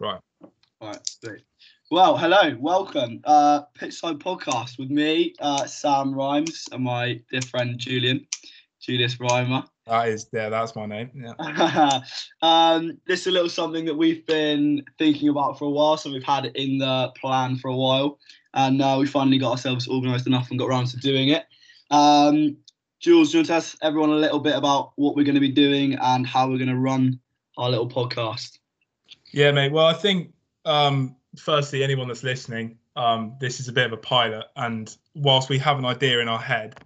Right. Right. Great. Well, hello, welcome. Uh, Pitchside Podcast with me, uh, Sam Rhymes, and my dear friend Julian, Julius Reimer. That is yeah, that's my name. Yeah. um, this is a little something that we've been thinking about for a while, so we've had it in the plan for a while, and uh, we finally got ourselves organised enough and got around to doing it. Um, Jules, do you want to tell everyone a little bit about what we're going to be doing and how we're going to run our little podcast? Yeah, mate. Well, I think um, firstly, anyone that's listening, um, this is a bit of a pilot, and whilst we have an idea in our head,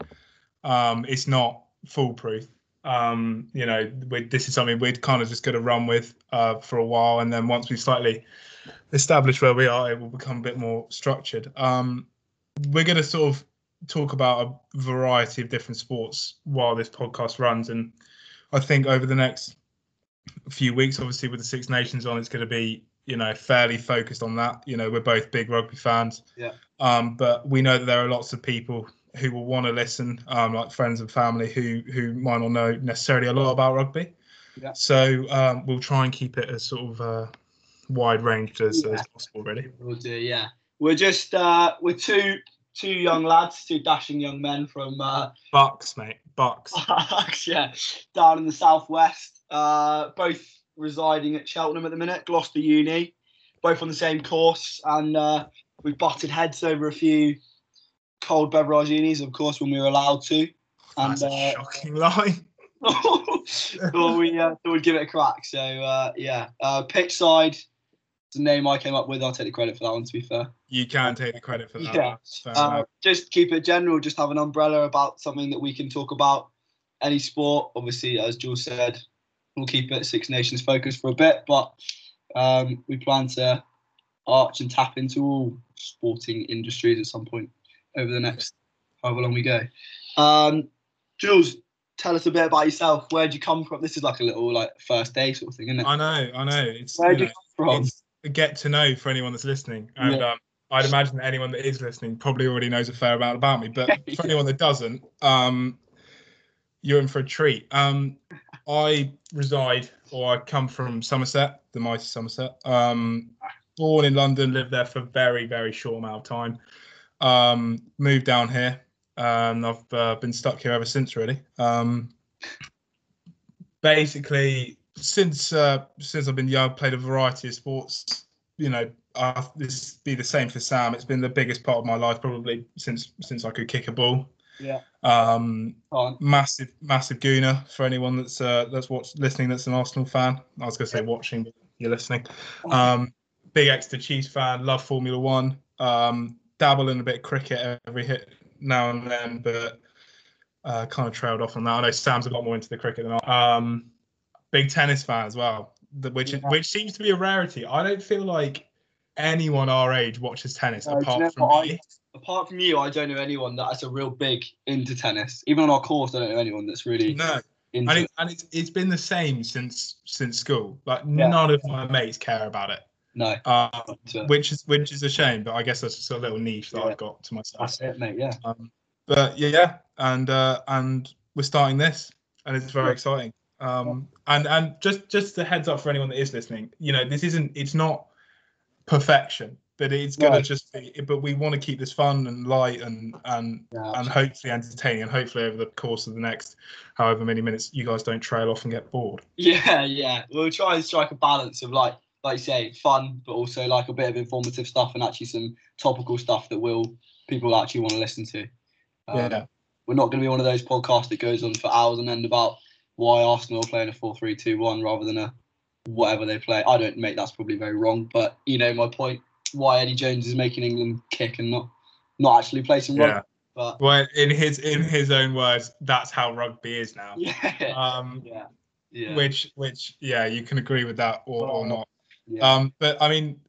um, it's not foolproof. Um, you know, we, this is something we're kind of just going to run with uh, for a while, and then once we slightly establish where we are, it will become a bit more structured. Um, we're going to sort of talk about a variety of different sports while this podcast runs, and I think over the next few weeks, obviously with the Six Nations on, it's going to be you know fairly focused on that. You know, we're both big rugby fans. Yeah. Um, but we know that there are lots of people who will want to listen, um, like friends and family who who might not know necessarily a lot about rugby. Yeah. So um, we'll try and keep it as sort of uh, wide ranged as, Yeah. as possible, really. We'll do, yeah. We're just uh, we're two two young lads, two dashing young men from uh, Bucks, mate, Bucks. yeah, down in the southwest. Uh, both residing at Cheltenham at the minute, Gloucester Uni, both on the same course, and uh, we butted heads over a few cold beverage unis, of course, when we were allowed to. And That's a uh, shocking line. thought we uh, thought we'd give it a crack. So uh, yeah, uh, Pitchside the name I came up with. I'll take the credit for that one. To be fair, You can take the credit for that. Yeah. Uh, just keep it general. Just have an umbrella about something that we can talk about. Any sport, obviously, as Jules said, we'll keep it Six Nations focused for a bit, but um, we plan to arch and tap into all sporting industries at some point over the next however long we go. Um, Jules, tell us a bit about yourself. Where'd you come from? This is like a little like first day sort of thing, isn't it? I know, I know. It's Where'd you you come from? it's a get to know for anyone that's listening. And Yeah. um, I'd imagine that anyone that is listening probably already knows a fair amount about me. But for anyone that doesn't, um, you're in for a treat. Um, I reside or I come from Somerset, the mighty Somerset. Um, born in London, lived there for a very, very short amount of time. Um, moved down here. And I've uh, been stuck here ever since, really. Um, basically, since uh, since I've been young, played a variety of sports. You know, uh, this be the same for Sam. It's been the biggest part of my life probably since since I could kick a ball. Yeah. Um, massive massive gooner for anyone that's uh, that's watched listening that's an Arsenal fan. I was going to say watching, but you're listening. Um, big Exeter Chiefs fan. Love Formula One. Um, dabble in a bit of cricket every hit now and then, but uh, kind of trailed off on that. I know Sam's a lot more into the cricket than I. Um, big tennis fan as well, which Yeah. which seems to be a rarity. I don't feel like anyone our age watches tennis No, do you apart know from what? me. Apart from you, I don't know anyone that's a real big into tennis. Even on our course, I don't know anyone that's really No, into and it. and it's it's been the same since since school. Like Yeah. none of my mates care about it, No. um, into which is which is a shame. But I guess that's just a little niche that Yeah. I've got to myself. That's it, mate. Yeah. Um, but yeah, yeah, and uh, and we're starting this, and it's very exciting. Um, and and just just a heads up for anyone that is listening, you know, this isn't it's not perfection, but it's gonna No. just be. But we want to keep this fun and light and and Yeah. and hopefully entertaining, and hopefully over the course of the next however many minutes, you guys don't trail off and get bored. Yeah, yeah. We'll try and strike a balance of like, like you say, fun, but also like a bit of informative stuff and actually some topical stuff that will people actually want to listen to. Um, Yeah. We're not going to be one of those podcasts that goes on for hours and end about why Arsenal are playing a four-three-two-one rather than a whatever they play. I don't make that's probably very wrong, but you know my point. Why Eddie Jones is making England kick and not not actually play some rugby. Yeah. But Well, in his in his own words, that's how rugby is now. yeah, Um, yeah, yeah. which which yeah, you can agree with that or, or not. yeah. Um, but I mean,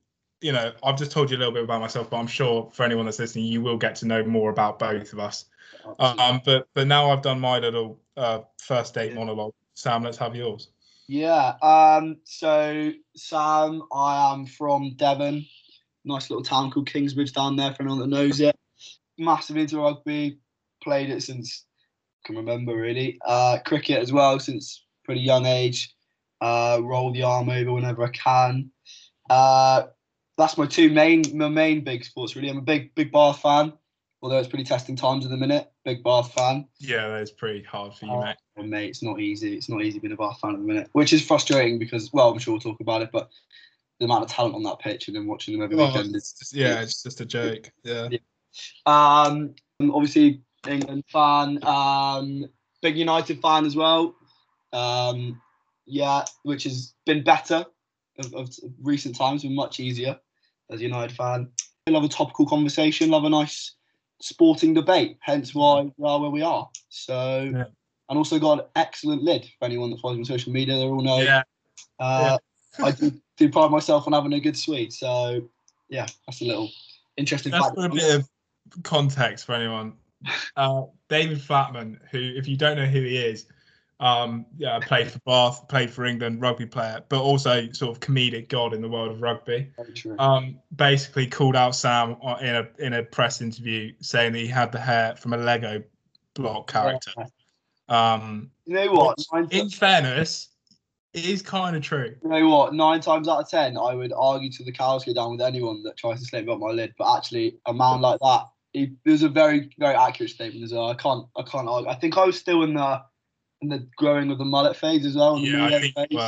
you know, I've just told you a little bit about myself, but I'm sure for anyone that's listening, you will get to know more about both of us. Um, but but now I've done my little uh, first date monologue. Sam, let's have yours. Yeah. Um. So Sam, I am from Devon, nice little town called Kingsbridge down there. For anyone that knows it, massive into rugby. Played it since I can remember really. Uh, cricket as well since pretty young age. Uh, roll the arm over whenever I can. Uh, that's my two main my main big sports really. I'm a big big Bath fan, although it's pretty testing times at the minute. Big Bath fan. Yeah, that's pretty hard for you, Oh, mate. mate, it's not easy. It's not easy being a Bath fan at the minute, which is frustrating because well, I'm sure we'll talk about it, but the amount of talent on that pitch and then watching them every Well, weekend is just- yeah, it's just a joke. Yeah. Um, obviously England fan, um, big United fan as well. Um, yeah, which has been better of, of recent times, been much easier as a United fan. I love a topical conversation, love a nice sporting debate. Hence why we are where we are. So, Yeah. and also got an excellent lid for anyone that follows me on social media. They all know. Yeah. Uh, I do, do pride myself on having a good sweet. So, yeah, that's a little interesting That's fact. for a bit of context for anyone. Uh, David Flatman, who, if you don't know who he is, um, yeah, played for Bath, played for England, rugby player, but also sort of comedic god in the world of rugby. Um, basically called out Sam in a in a press interview, saying that he had the hair from a Lego block character. Um, You know what? which, in fairness, it is kind of true. you know what? Nine times out of ten, I would argue to the cows go down with anyone that tries to slip up my lid. But actually, a man like that, he, it was a very, very accurate statement as well. I can't, I can't argue. I think I was still in the, in the growing of the mullet phase as well. the Yeah, I think phase. you.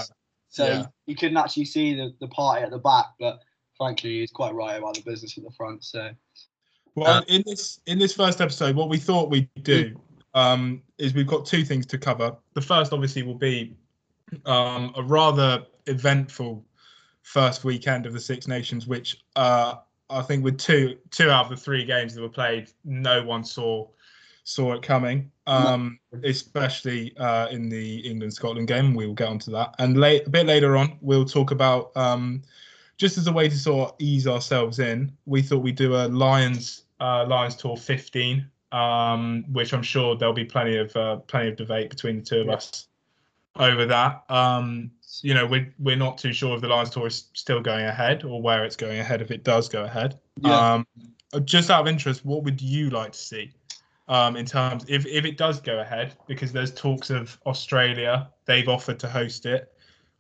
So yeah. you couldn't actually see the, the party at the back, but frankly, he's quite right about the business at the front. So Well, Uh, in this in this first episode, what we thought we'd do um, is we've got two things to cover. The first, obviously, will be um, a rather eventful first weekend of the Six Nations, which uh, I think with two two out of the three games that were played, no one saw saw it coming. Um, especially uh, in the England Scotland game. We will get onto that, and late a bit later on, we'll talk about. Um, just as a way to sort of ease ourselves in, we thought we'd do a Lions uh, Lions Tour 15, um, which I'm sure there'll be plenty of uh, plenty of debate between the two of us over that. Um, you know, we're we're not too sure if the Lions Tour is still going ahead or where it's going ahead if it does go ahead. Yeah. Um, just out of interest, what would you like to see um, in terms if if it does go ahead? Because there's talks of Australia, they've offered to host it.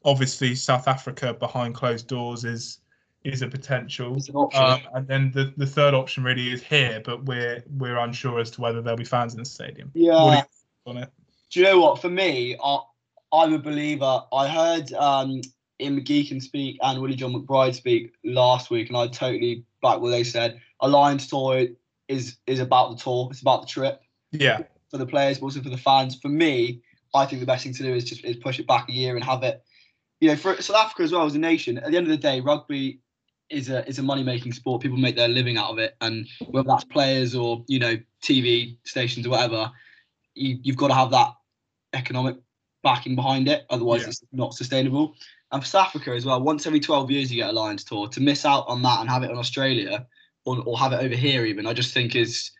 Obviously, South Africa behind closed doors is is a potential. Um, and then the, the third option really is here, but we're we're unsure as to whether there'll be fans in the stadium. yeah. Do you on it? Do you know what? For me, I, I'm a believer. I heard um, Ian McGeechan speak and Willie John McBride speak last week, and I totally back what they said. A Lions tour is is about the tour. It's about the trip Yeah, for the players, but also for the fans. For me, I think the best thing to do is just is push it back a year and have it. You know, for South Africa as well as a nation. At the end of the day, rugby is a is a money making sport. People make their living out of it, and whether that's players or you know TV stations or whatever, you, you've got to have that economic backing behind it. Otherwise, Yeah. it's not sustainable. And for South Africa as well, once every 12 years you get a Lions tour. To miss out on that and have it in Australia or, or have it over here, even, I just think is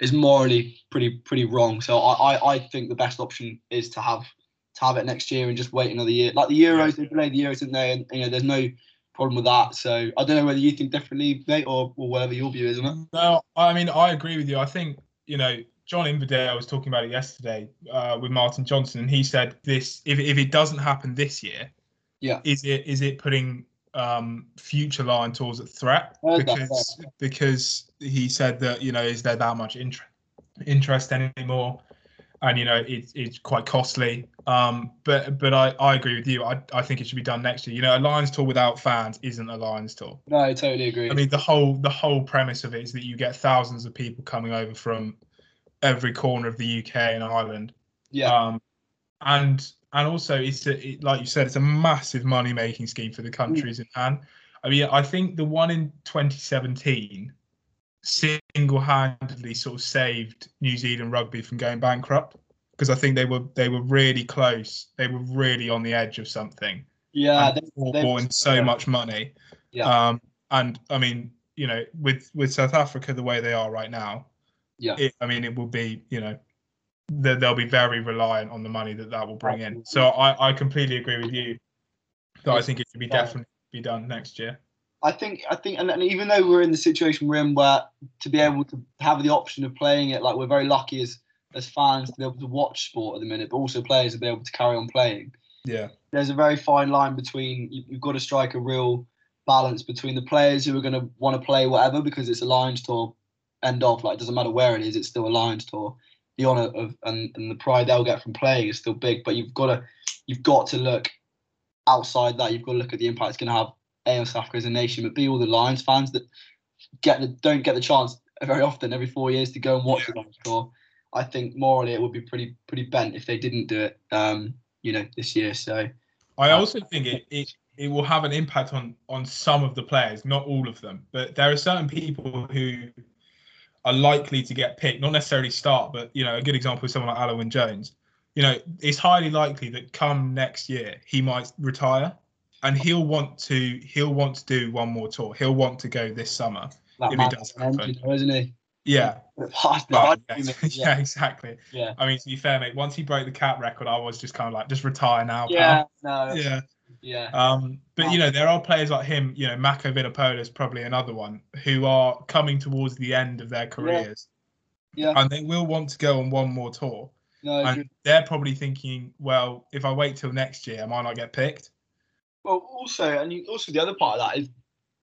is morally pretty pretty wrong. So I, I, I think the best option is to have to have it next year and just wait another year. Like the Euros, they delayed the Euros, didn't they? And you know, there's no problem with that. So I don't know whether you think differently, mate, or, or whatever your view is on it. no, I mean I agree with you. I think you know John Inverdale was talking about it yesterday uh, with Martin Johnson, and he said this: if if it doesn't happen this year, Yeah. is it is it putting um, future Lions tours at threat? That, Because because he said that you know is there that much interest interest anymore? And you know it's it's quite costly. Um, but but I, I agree with you. I, I think it should be done next year. You know, a Lions tour without fans isn't a Lions tour. No, I totally agree. I mean, the whole the whole premise of it is that you get thousands of people coming over from every corner of the UK and Ireland. yeah, Um, and and also it's a, it, like you said, it's a massive money making scheme for the countries in hand. I mean, I think the one in 2017 single handedly sort of saved New Zealand rugby from going bankrupt because I think they were they were really close. They were really on the edge of something yeah, they, they- so yeah. much money. Yeah. Um, and I mean, you know, with with South Africa the way they are right now, Yeah. it, I mean, it will be, you know, they- they'll be very reliant on the money that that will bring in. So I I completely agree with you. That I think it should be definitely be done next year. I think I think, and, and even though we're in the situation we're in, where to be able to have the option of playing it, like we're very lucky as as fans to be able to watch sport at the minute, but also players to be able to carry on playing. Yeah. There's a very fine line between you, you've got to strike a real balance between the players who are going to want to play whatever because it's a Lions tour end off like it doesn't matter where it is it's still a Lions tour the honor of and, and the pride they'll get from playing is still big but you've got to you've got to look outside that you've got to look at the impact it's going to have a on South Africa as a nation but be all the Lions fans that get the don't get the chance very often every four years to go and watch yeah. the Lions tour I think morally it would be pretty pretty bent if they didn't do it um you know this year so I also think it, it it will have an impact on on some of the players, not all of them. But there are certain people who are likely to get picked, not necessarily start, but you know, a good example is someone like Alun Wyn Jones. You know, it's highly likely that come next year he might retire, and he'll want to he'll want to do one more tour. He'll want to go this summer that if it does happen, isn't he? Yeah. Hard yeah. yeah. exactly. Yeah. I mean, to be fair, mate, once he broke the cap record, I was just kind of like, just retire now. Yeah. Pal. No. Yeah. Yeah. Um, but you know, there are players like him, you know, Mako Vunipola is probably another one who are coming towards the end of their careers. Yeah. And they will want to go on one more tour. No, and they're probably thinking, well, if I wait till next year, I might not get picked. Well, also, and you, also the other part of that is,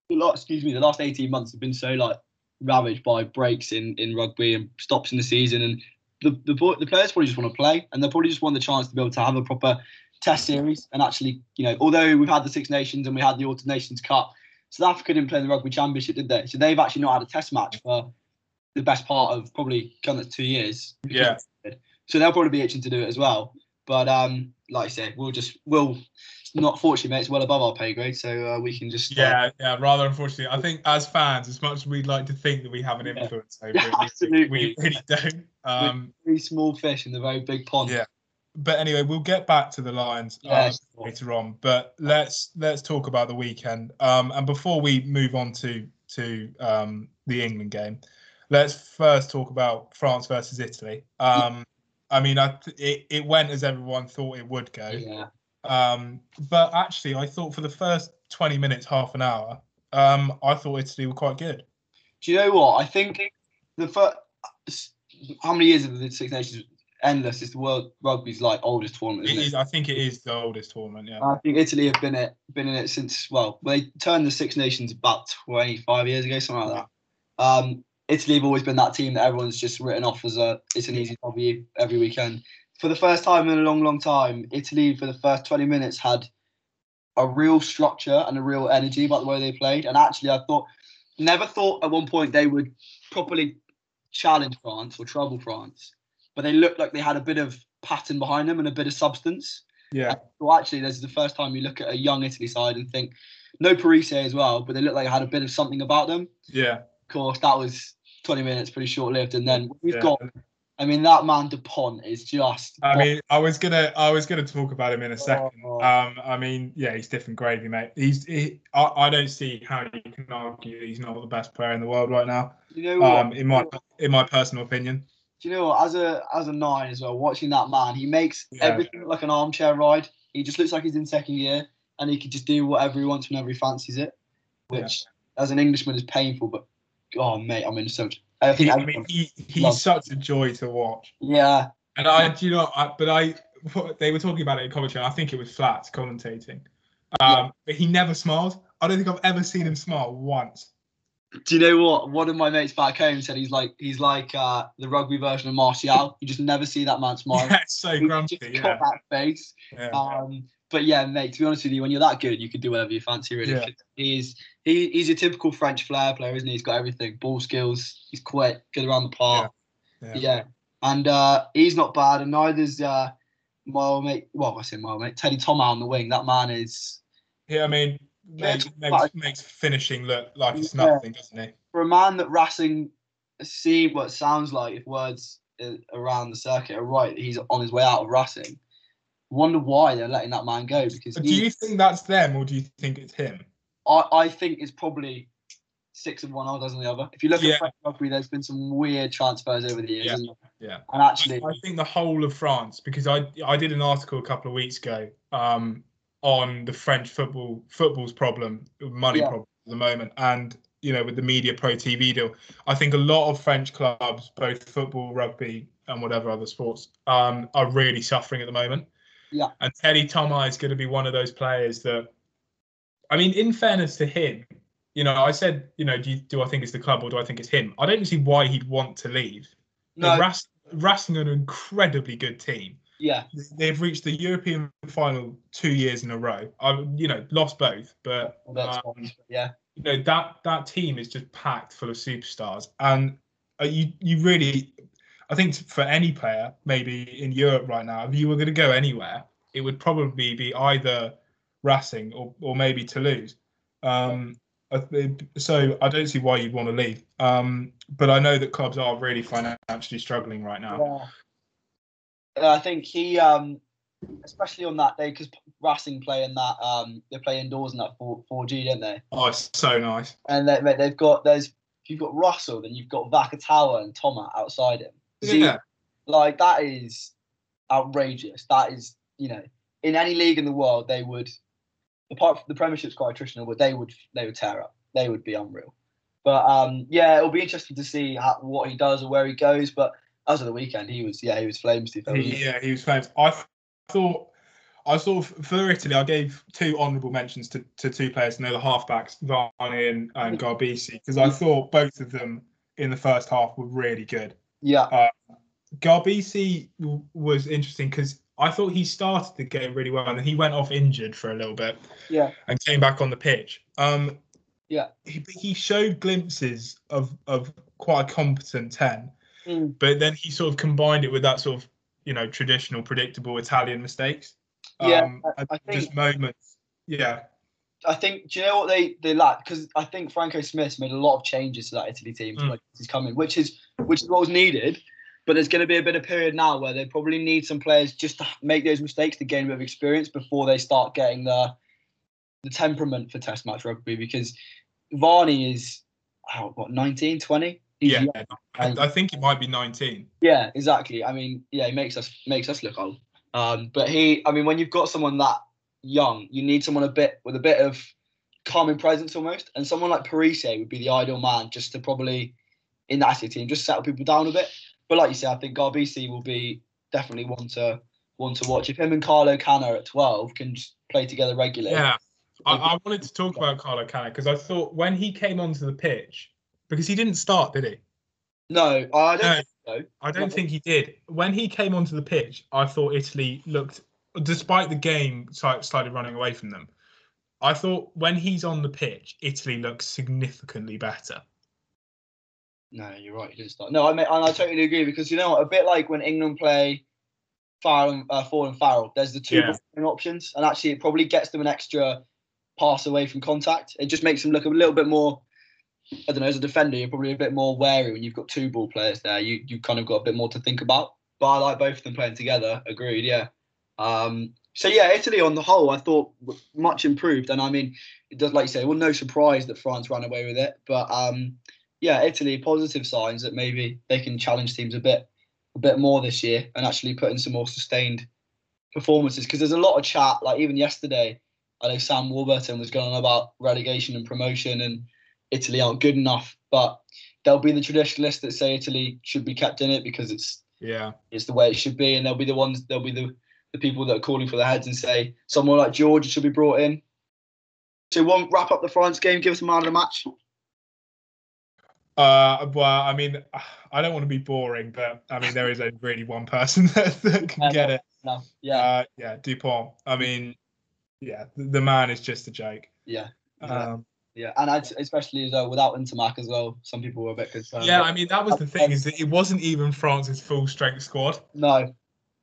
the last, excuse me, the last eighteen months have been so like ravaged by breaks in in rugby and stops in the season, and the the, the players probably just want to play, and they probably just want the chance to be able to have a proper Test series and actually, you know, although we've had the Six Nations and we had the Autumn Nations Cup, South Africa didn't play in the Rugby Championship, did they? So they've actually not had a Test match for the best part of probably kind of two years. Yeah. So they'll probably be itching to do it as well. But um, like I said, we'll just we'll not fortunately, mate. It's well above our pay grade, so uh, we can just uh, yeah, yeah. Rather unfortunately, I think as fans, as much as we'd like to think that we have an influence yeah. over it, absolutely. we really don't. Um, very small fish in the very big pond. Yeah, but anyway, we'll get back to the Lions uh, later on. But let's let's talk about the weekend. Um, and before we move on to to um, the England game, let's first talk about France versus Italy. Um, I mean, I th- it it went as everyone thought it would go. Yeah. Um, but actually, I thought for the first twenty minutes, half an hour, um, I thought Italy were quite good. Do you know what? I think the first how many years of the Six Nations endless. It's the world rugby's like oldest tournament. It is. It? I think it is the oldest tournament. Yeah. I think Italy have been it been in it since well, they turned the Six Nations about twenty five years ago, something like that. Um, Italy have always been that team that everyone's just written off as a it's an easy W every weekend. For the first time in a long, long time, Italy for the first twenty minutes had a real structure and a real energy about the way they played. And actually, I thought never thought at one point they would properly challenge France or trouble France but they looked like they had a bit of pattern behind them and a bit of substance. Yeah. Well, actually, this is the first time you look at a young Italy side and think, no Parisse as well, but they look like they had a bit of something about them. Yeah. Of course, that was 20 minutes, pretty short lived. And then we've yeah. got, I mean, that man Dupont is just. I mean, I was gonna, I was gonna talk about him in a second. Oh. Um, I mean, yeah, he's different gravy, mate. He's, he, I, I don't see how you can argue he's not the best player in the world right now. You know, um, in my, in my personal opinion do you know what? As a as a nine as well, watching that man, he makes yeah. everything look like an armchair ride. He just looks like he's in second year, and he can just do whatever he wants whenever he fancies it. Which, yeah. as an Englishman, is painful. But oh, mate, I'm in so much. I think he, I mean, he, he's such a joy to watch. Yeah. And I, do you know, I, but I, they were talking about it in commentary. I think it was Flats commentating. Um, yeah. But he never smiled. I don't think I've ever seen him smile once. Do you know what? One of my mates back home said he's like he's like uh, the rugby version of Martial. You just never see that man smile. It's so grumpy. Just yeah. got that face. Yeah. Um, but yeah, mate. To be honest with you, when you're that good, you can do whatever you fancy. Really, yeah. he's he, he's a typical French flair player, isn't he? He's got everything: ball skills. He's quick, good around the park. Yeah, yeah. yeah. and uh, he's not bad, and neither's uh, my old mate. Well, I say my old mate, Teddy Thomas on the wing. That man is. Yeah, I mean, makes, makes, makes finishing look like it's yeah. nothing, doesn't he? For a man that Racing see what sounds like if words around the circuit are right, he's on his way out of Racing. Wonder why they're letting that man go because. do you think that's them or do you think it's him? I, I think it's probably six of one, half dozen the other. If you look yeah. at rugby, there's been some weird transfers over the years. Yeah. yeah. And actually, I, I, think the whole of France, because I I did an article a couple of weeks ago um, on the French football football's problem, money yeah. problem at the moment, and you know with the Mediapro TV deal, I think a lot of French clubs, both football, rugby, and whatever other sports, um, are really suffering at the moment. Yeah. And Teddy Thomas is going to be one of those players that I mean, in fairness to him, you know, I said, you know, do, you, do I think it's the club or do I think it's him? I don't see why he'd want to leave. No, Ras- Racing are an incredibly good team. Yeah, They've reached the European final two years in a row. I, you know, lost both, but well, that's um, fine, yeah, you know that that team is just packed full of superstars, and uh, you you really, I think for any player, maybe in Europe right now, if you were going to go anywhere, it would probably be either Racing or or maybe Toulouse. Um, so I don't see why you'd want to leave. Um, but I know that clubs are really financially struggling right now. I think he, um, especially on that day, because Racing play in that, um, they play indoors in that four four G, don't they? Oh, it's so nice. And they, they've got there's you've got Russell, then you've got Vakatawa and Tomat outside him. See, Yeah, like that is outrageous. That is, you know, in any league in the world, they would, apart from the Premiership's quite attritional, but they would they would tear up. They would be unreal. But um, yeah, it'll be interesting to see how, what he does or where he goes. But as of the weekend, he was yeah he was flames. To be fair, wasn't he? Yeah, he was flames. I th- thought, I saw for Italy, I gave two honourable mentions to, to two players, and they're the halfbacks, Varney and, and Garbisi, because I thought both of them in the first half were really good. Yeah, Garbisi w- was interesting because I thought he started the game really well, and then he went off injured for a little bit yeah, and came back on the pitch. Um, Yeah. he, he showed glimpses of of quite a competent ten, Mm. but then he sort of combined it with that sort of you know traditional, predictable Italian mistakes. Yeah, um, I- I think- just moments. Yeah, I think. Do you know what they they lack? Because I think Franco Smith made a lot of changes to that Italy team Mm. he's coming, which is which is what was needed. But there's going to be a bit of period now where they probably need some players just to make those mistakes to gain a bit of experience before they start getting the the temperament for Test match rugby. Because Varney is oh, what 19, 20? Yeah. young. I, I think it might be 19. Yeah, exactly. I mean, yeah, he makes us makes us look old. Um, but he, I mean, when you've got someone that young, you need someone a bit with a bit of calming presence almost, and someone like Parisse would be the ideal man just to probably in that Italy team just settle people down a bit. But like you say, I think Garbisi will be definitely one to one to watch. If him and Carlo Canna at twelve can just play together regularly, Yeah. I, I wanted to talk about Carlo Canna because I thought when he came onto the pitch, because he didn't start, did he? no, I don't No. think so. I don't No. think he did. When he came onto the pitch, I thought Italy looked, despite the game sli- slightly running away from them, I thought when he's on the pitch, Italy looks significantly better. No, you're right. He didn't start. No, I mean, and I totally agree because you know what? A bit like when England play Farrell and uh, Ford and Farrell, there's the two Yeah. options, and actually it probably gets them an extra pass away from contact. It just makes them look a little bit more. I don't know. As a defender, you're probably a bit more wary when you've got two ball players there. You you kind of got a bit more to think about. But I like both of them playing together. Agreed. Yeah. Um, so yeah, Italy on the whole, I thought much improved, and I mean, it does like you say, well, no surprise that France ran away with it, but um, yeah, Italy positive signs that maybe they can challenge teams a bit, a bit more this year, and actually put in some more sustained performances. Because there's a lot of chat, like even yesterday, I know Sam Warburton was going on about relegation and promotion, and Italy aren't good enough, but there'll be the traditionalists that say Italy should be kept in it because it's Yeah. it's the way it should be, and there'll be the ones, there'll be the the people that are calling for their heads and say someone like Georgia should be brought in. So, one wrap up the France game. Give us a man of the match. Uh, well, I mean, I don't want to be boring, but I mean, there is only really one person that, that can Yeah, get it. No, yeah, Uh, yeah, Dupont. I mean, yeah, the, the man is just a joke. yeah, Yeah. Um, yeah, and I'd, especially as well without Ntamack as well. Some people were a bit concerned. yeah, I mean, that was the thing is that it wasn't even France's full strength squad. no.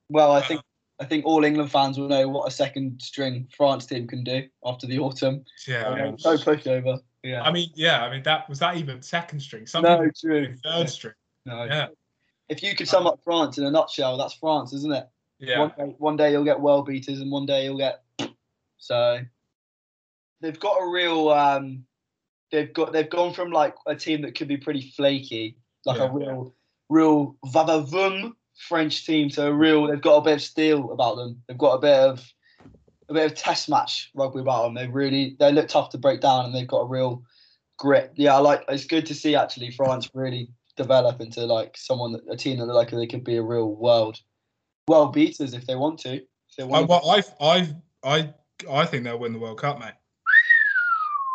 Well, I uh, think I think all England fans will know what a second string France team can do after the autumn. Yeah, um, I mean, no pushover. Yeah. I mean, yeah, I mean that was that even second string. Some no, true. third string. No. Yeah, If you could sum uh, up France in a nutshell, that's France, isn't it? yeah, One day, one day you'll get world beaters, and one day you'll get. So, they've got a real. Um, they've got they've gone from like a team that could be pretty flaky, like Yeah. a real, real vavavoom French team, to a real. They've got a bit of steel about them. They've got a bit of a bit of test match rugby about them. They really they look tough to break down, and they've got a real grit. Yeah, I like. It's good to see actually France really develop into like someone that a team that look like they could be a real world world beaters if they want to. If they I, want well, I, I, I, I think they'll win the World Cup, mate.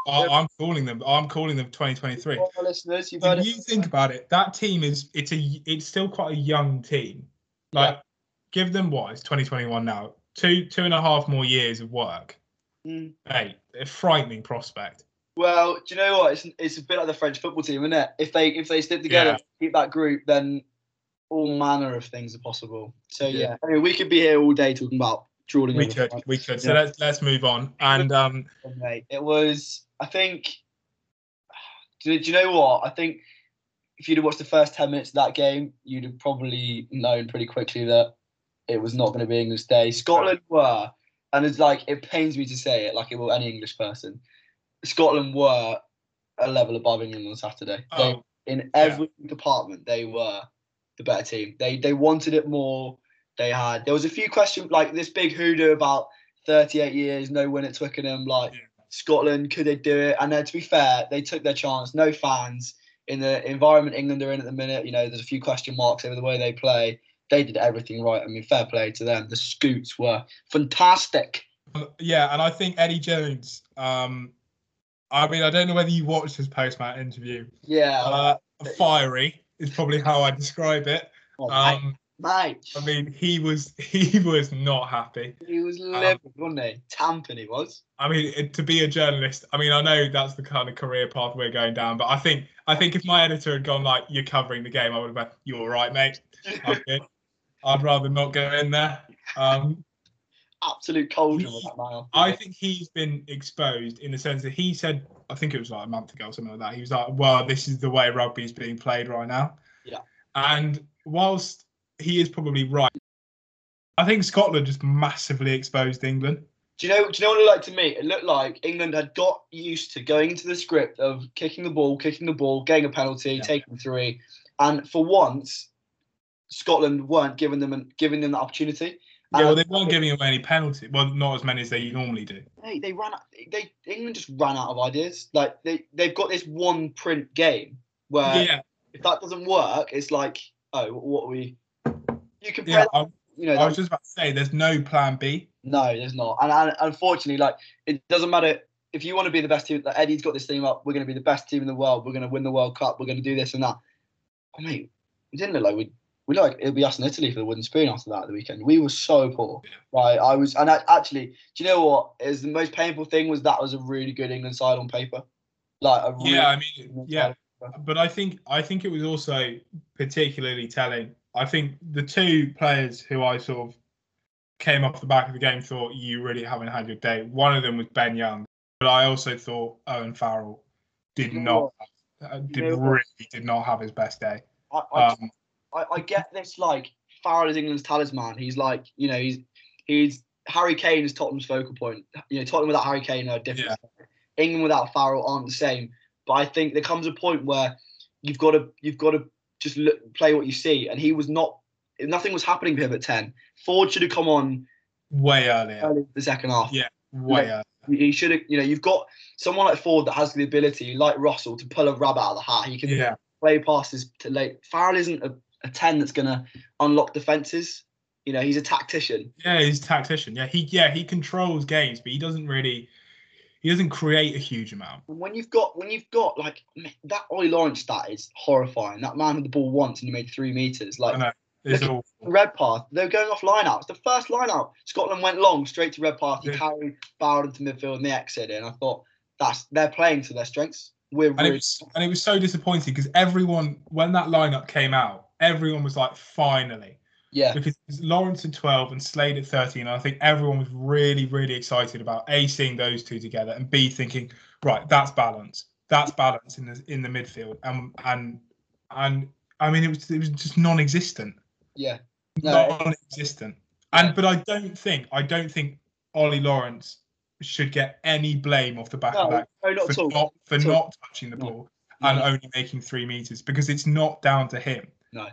I, I'm calling them. I'm calling them 2023. For listeners, you've If you think about it, that team is it's a it's still quite a young team. Like, Yeah. give them what? It's 2021 now. Two two and a half more years of work. Mm. Hey, a frightening prospect. Well, do you know what? It's, it's a bit like the French football team, isn't it? If they if they stick together, Yeah. keep that group, then all manner of things are possible. So yeah, Yeah. I mean, we could be here all day talking about drooling. We could, we could. So Yeah. let's let's move on. And um, mate. It was, I think. Do, do you know what? I think if you'd have watched the first ten minutes of that game, you'd have probably known pretty quickly that it was not going to be England's day. Scotland were, and it's like it pains me to say it, like it will any English person. Scotland were a level above England on Saturday. They, oh, in every department, they were the better team. They they wanted it more. They had there was a few questions like this big hoodoo about 38 years, no win at Twickenham. Like Yeah. Scotland, could they do it? And then to be fair, they took their chance. No fans in the environment England are in at the minute. You know, there's a few question marks over the way they play. They did everything right. I mean, fair play to them. The Scoots were fantastic. yeah, and I think Eddie Jones. Um, I mean, I don't know whether you watched his post-match interview. Yeah. Uh, fiery is probably how I describe it. oh, Um, mate, I mean, he was he was not happy. he was livid, wasn't he? Tamping he was. I mean, it, to be a journalist, I mean, I know that's the kind of career path we're going down, but I think I think if my editor had gone like, "You're covering the game," I would have been, "You're all right, mate. I'm good." I'd rather not go in there. Um, Absolute cauldron with that man. I think he's been exposed in the sense that he said, I think it was like a month ago or something like that. He was like, "Well, this is the way rugby is being played right now." Yeah. And whilst he is probably right, I think Scotland just massively exposed England. Do you know? Do you know what it looked like to me? It looked like England had got used to going into the script of kicking the ball, kicking the ball, getting a penalty, Yeah. taking three, and for once, Scotland weren't giving them an, giving them the opportunity. Yeah, well, they weren't giving away any penalty. Well, not as many as they normally do. they, they ran. They England just ran out of ideas. Like they they've got this one print game where yeah, if that doesn't work, it's like oh what are we. You compare, yeah. I, you know, I was just about to say, there's no plan B. No, there's not. And, and unfortunately, like it doesn't matter if you want to be the best team. Like Eddie's got this team up. We're going to be the best team in the world. We're going to win the World Cup. We're going to do this and that. I mean, we didn't look like we. We like it'll be us in Italy for the wooden spoon after that the weekend. We were so poor. Right, I was, and I, actually, do you know what? Is the most painful thing was that was a really good England side on paper. Like a really Yeah, I mean, yeah. But I think I think it was also particularly telling. I think the two players who I sort of came off the back of the game thought you really haven't had your day. One of them was Ben Youngs, but I also thought Owen Farrell did You not uh, You did know really did not have his best day. I, I, Um, I, I get this like Farrell is England's talisman. He's like, you know, he's he's Harry Kane is Tottenham's focal point. You know, Tottenham without Harry Kane are different. England without Farrell aren't the same. But I think there comes a point where you've got to you've got to just look, play what you see. And he was not. Nothing was happening for him at ten. Ford should have come on way earlier, early the second half. Yeah. way Yeah. earlier. He should have. You know, you've got someone like Ford that has the ability, like Russell, to pull a rabbit out of the hat. He can Yeah, play passes to late. Farrell isn't a, a 10 that's going to unlock defences. You know, he's a tactician. yeah, he's a tactician. Yeah, he yeah he controls games, but he doesn't really he doesn't create a huge amount. When you've got, when you've got like that Ollie Lawrence stat is horrifying. That man had the ball once and he made three meters. I Like know. It's all Redpath, they're going off line outs. The first line out, Scotland went long straight to Redpath. He Yeah. carried Bowden into midfield and they exited. And I thought that's they're playing to their strengths. We're and it was and it was so disappointing because everyone when that lineup came out, everyone was like, finally, yeah. because Lawrence at twelve and Slade at thirteen. And I think everyone was really, really excited about a seeing those two together and b thinking, right, that's balance, that's balance in the in the midfield, and and and I mean it was it was just non-existent, Yeah. No, non-existent. And but I don't think I don't think Ollie Lawrence should get any blame off the back of that no, not for not for not touching the No. ball and only making three meters because it's not down to him. No,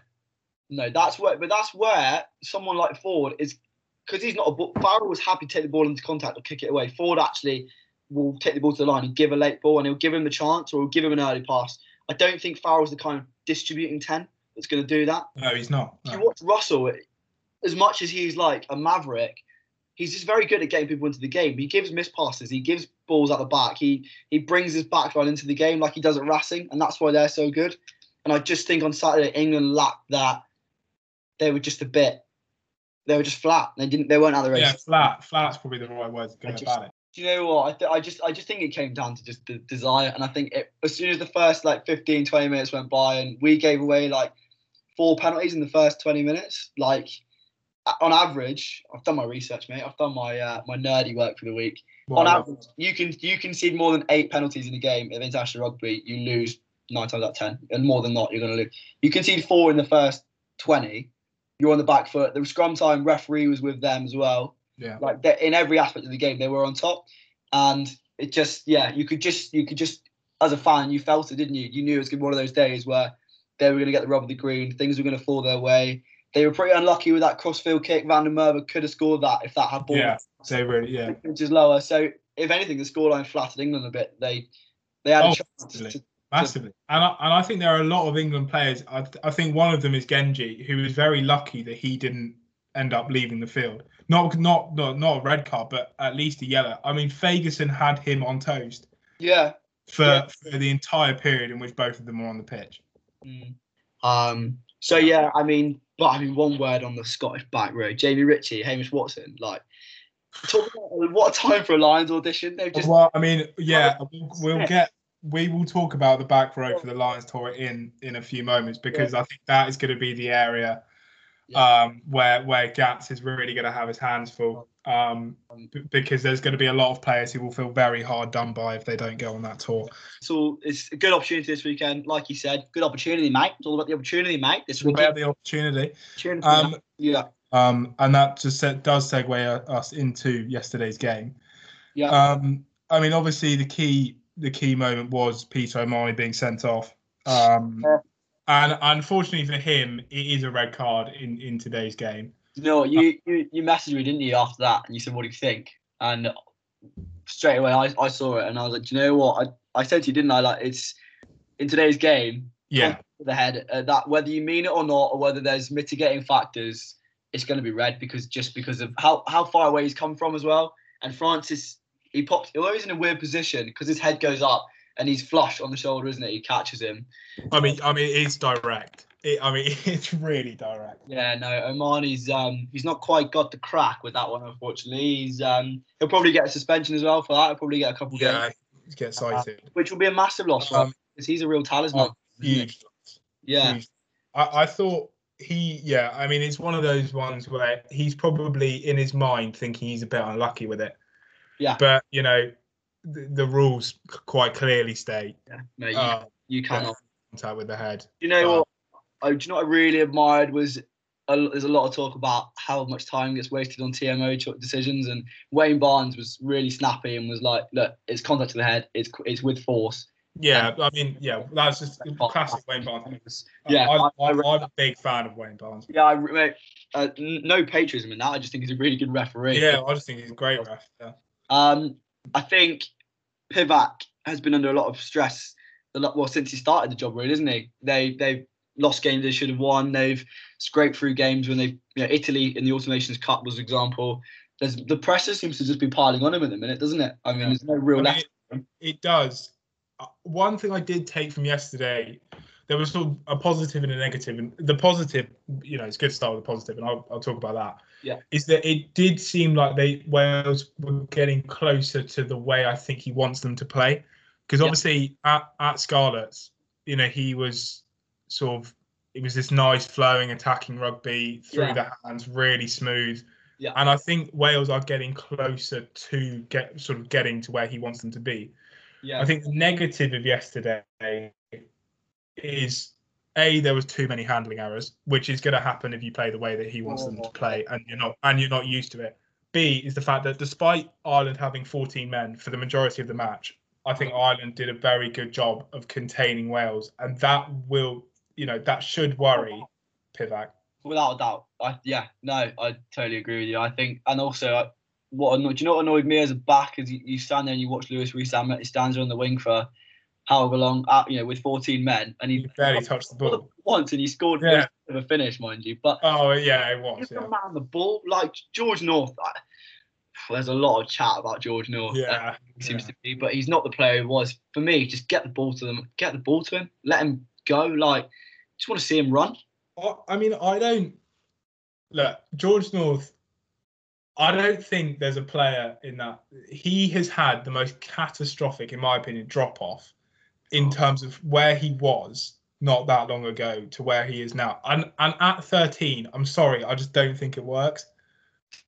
that's where, but that's where someone like Ford is, because he's not a ball. Farrell was happy to take the ball into contact or kick it away. Ford actually will take the ball to the line and give a late ball, and he'll give him the chance or he'll give him an early pass. I don't think Farrell's the kind of distributing ten that's going to do that. No, he's not. If you watch Russell, as much as he's like a maverick, he's just very good at getting people into the game. He gives miss passes, he gives balls at the back, he he brings his back line into the game like he does at Racing, and that's why they're so good. And I just think on Saturday England lacked that. They were just a bit. They were just flat. They didn't. They weren't at the race. Yeah, flat. Flat's probably the right word to go about it. Do you know what? I, th- I just I just think it came down to just the desire, and I think it, as soon as the first like 15, 20 minutes went by, and we gave away like four penalties in the first 20 minutes, like on average, I've done my research, mate. I've done my uh, my nerdy work for the week. on average, you can you concede more than eight penalties in a game of international rugby, you lose nine times out of ten, and more than not, you're going to lose. You concede four in the first 20, you're on the back foot. The scrum time referee was with them as well yeah. like they- in every aspect of the game they were on top and it just yeah you could just you could just as a fan you felt it didn't you you knew it was one of those days where they were going to get the rub of the green things were going to fall their way they were pretty unlucky with that crossfield kick van der Merwe could have scored that if that had ball Yeah. They really, yeah. which is lower so if anything the scoreline flattered England a bit they they had Oh, a chance to, Massively. And I, and I think there are a lot of England players. I, I think one of them is Genge, who was very lucky that he didn't end up leaving the field. Not not not, not a red card, but at least a yellow. I mean, Fagerson had him on toast yeah for, Yeah. for the entire period in which both of them were on the pitch. Mm. Um. So yeah, I mean, but I mean, one word on the Scottish back row: Jamie Ritchie, Hamish Watson. Like, talk about what a time for a Lions audition. They've just well, I mean, yeah, we'll, we'll get we will talk about the back row for the Lions tour in in a few moments because I think that is going to be the area Yeah. um, where where Gats is really going to have his hands full. Um, b- because there's going to be a lot of players who will feel very hard done by if they don't go on that tour. so it's a good opportunity this weekend. Like you said, good opportunity, mate. It's all about the opportunity, mate. This weekend. get the opportunity. Opportunity, Um, yeah, um, and that just does segue us into yesterday's game. yeah, Um, I mean, obviously the key the key moment was Peter O'Mahony being sent off. Um, Yeah. and unfortunately for him, it is a red card in, in today's game. you know, you, you you messaged me, didn't you, after that? And you said, "What do you think?" And straight away, I, I saw it, and I was like, "Do you know what?" I, I said to you, didn't I? Like, it's in today's game, Yeah, the head uh, that whether you mean it or not, or whether there's mitigating factors, it's going to be red because just because of how how far away he's come from as well. And Francis, he pops, he's in a weird position because his head goes up and he's flush on the shoulder, isn't it? He catches him. I mean, I mean, it's direct. It, I mean, it's really direct. Yeah, no, O'Mahony's um he's not quite got the crack with that one, unfortunately. He's um he'll probably get a suspension as well for that. He'll probably get a couple Yeah, games, get cited. which will be a massive loss for Um, him because he's a real talisman. isn't huge. Yeah, huge. I, I thought he, yeah, I mean, it's one of those ones where he's probably in his mind thinking he's a bit unlucky with it. Yeah. But, you know, the, the rules quite clearly state yeah, no, you, uh, you cannot. contact with the head. You know Uh, what? I, do you know what I really admired was a, there's a lot of talk about how much time gets wasted on TMO decisions, and Wayne Barnes was really snappy and was like, "Look, it's contact to the head. It's it's with force." Yeah, I mean, yeah, that's just classic Wayne Barnes. Yeah, I, I'm a big fan of Wayne Barnes. Yeah, I, uh, no patriotism in that. I just think he's a really good referee. Yeah, I just think he's a great ref. Yeah. Um, I think Pivac has been under a lot of stress. A lot, well, since he started the job, really, isn't he? They they've lost games they should have won. They've scraped through games when they, you know, Italy in the Autumn Nations Cup was an example. There's the pressure seems to just be piling on him at the minute, doesn't it? I mean, Yeah. there's no real I mean, left. it, it does. Uh, One thing I did take from yesterday, there was sort of a positive and a negative, and the positive, you know, it's good to start with the positive, and I'll, I'll talk about that. Yeah. is that it did seem like they Wales were getting closer to the way I think he wants them to play, because Yeah. obviously at at Scarlets, you know, he was sort of it was this nice flowing attacking rugby through Yeah. the hands, really smooth. Yeah. And I think Wales are getting closer to get sort of getting to where he wants them to be. Yeah, I think the negative of yesterday is a there was too many handling errors, which is going to happen if you play the way that he wants them to play, and you're not and you're not used to it. B is the fact that despite Ireland having 14 men for the majority of the match, I think Ireland did a very good job of containing Wales, and that will you know that should worry Pivac. without a doubt. I yeah, no, I totally agree with you. I think, and also, uh, what annoyed, do you know what annoyed me as a back is you, you stand there and you watch Lewis Rees He stands there on the wing for however long, uh, you know, with 14 men, and he He barely touched the ball. once, and he scored Yeah. for a finish, mind you. But Oh yeah, it was. Yeah. man the ball. Like George North, there's a lot of chat about George North. Yeah, he seems yeah. to be, but he's not the player he was. For me, just get the ball to them, get the ball to him, let him go. Like, just want to see him run. I, I mean, I don't look George North. I don't think there's a player in that. He has had the most catastrophic, in my opinion, drop off in terms of where he was not that long ago to where he is now. And and at 13, I'm sorry, I just don't think it works.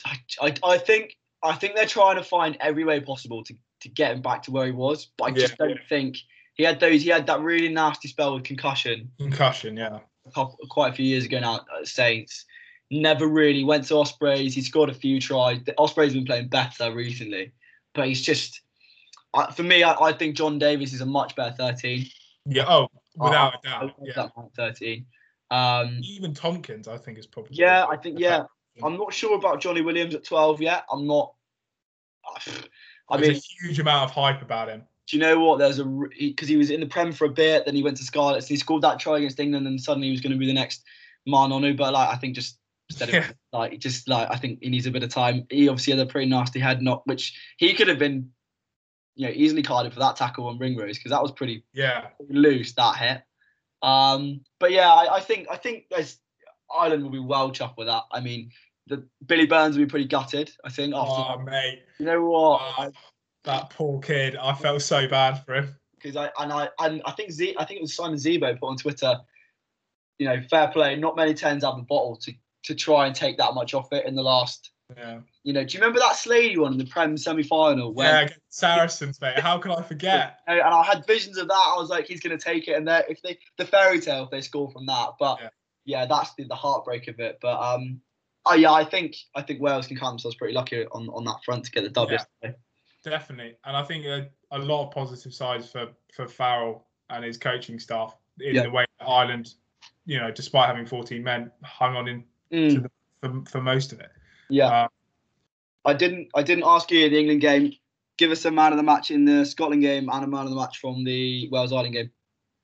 I, I, I think I think they're trying to find every way possible to, to get him back to where he was, but I just Yeah. don't think he had those. He had that really nasty spell with concussion Concussion, yeah. a couple, quite a few years ago now at Saints. Never really went to Ospreys. He scored a few tries. The Ospreys have been playing better recently, but he's just I for me. I, I think John Davies is a much better 13. Yeah. Oh, without a I- I doubt. Yeah. that 13. Um, Even Tompkins, I think, is probably. yeah, I think yeah. I'm not sure about Johnny Williams at 12 yet. I'm not. I There's mean, a huge amount of hype about him. do you know what? There's a because he was in the Prem for a bit, then he went to Scarlets, and he scored that try against England, and suddenly he was going to be the next Manu. But like, I think just instead of Yeah. like just like I think he needs a bit of time. He obviously had a pretty nasty head knock, which he could have been, you know, easily carded for that tackle on Ringrose because that was pretty Yeah. loose that hit. Um, but yeah, I, I think I think there's Ireland will be well chuffed with that. I mean, the Billy Burns will be pretty gutted. I think after Oh, mate. you know what, Oh, that poor kid. I felt so bad for him. because I and I and I think Z I think it was Simon Zebo put on Twitter. You know, fair play. Not many tens have the bottle to to try and take that much off it in the last. Yeah. You know, do you remember that Slady one in the Prem semi final? Yeah, Saracens, mate. How can I forget? and I had visions of that. I was like, he's going to take it, and there, if they the fairy tale, if they score from that, but Yeah. yeah, that's the, the heartbreak of it. But um, oh yeah, I think I think Wales can count themselves pretty lucky on on that front to get the dub Yeah. Definitely. And I think a, a lot of positive sides for, for Farrell and his coaching staff in Yeah. the way that Ireland, you know, despite having 14 men, hung on in Mm, the- for, for most of it. Yeah, Uh, I didn't I didn't ask you in the England game. Give us a man of the match in the Scotland game and a man of the match from the Wales Ireland game.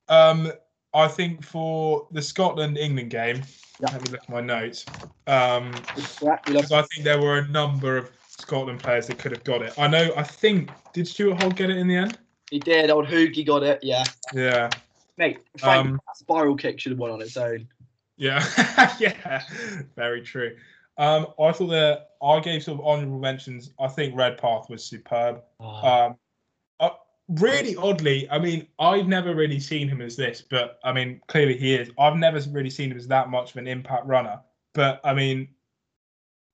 Um, I think for the Scotland England game, Yeah. let me look at my notes. Um, Correct. Because I think there were a number of Scotland players that could have got it. I know. I think did Stuart Hogg get it in the end? He did. Old Hoggy got it. Yeah, Yeah. mate. Frank, Um, spiral kick should have won on its own. Yeah. yeah. Very true. Um, I thought that I gave sort of honourable mentions. I think Redpath was superb. Um, uh, really oddly, I mean, I've never really seen him as this, but I mean, clearly he is. I've never really seen him as that much of an impact runner. But I mean,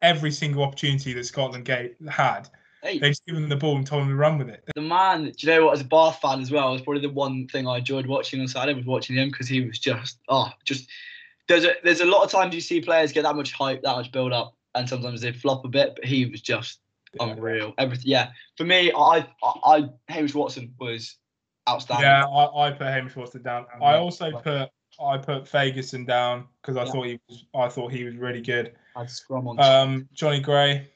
every single opportunity that Scotland gave, had, hey, they just given him the ball and told him to run with it. the man, do you know what? As a Bath fan as well, was probably the one thing I enjoyed watching on Saturday was watching him because he was just oh, just there's a there's a lot of times you see players get that much hype, that much build up, and sometimes they flop a bit. But he was just unreal. Everything, yeah. For me, I I, I Hamish Watson was outstanding. Yeah, I, I put Hamish Watson down. I also put I put Fagerson down because I Yeah. thought he was I thought he was really good. Had scrum on. Um, Johnny Gray.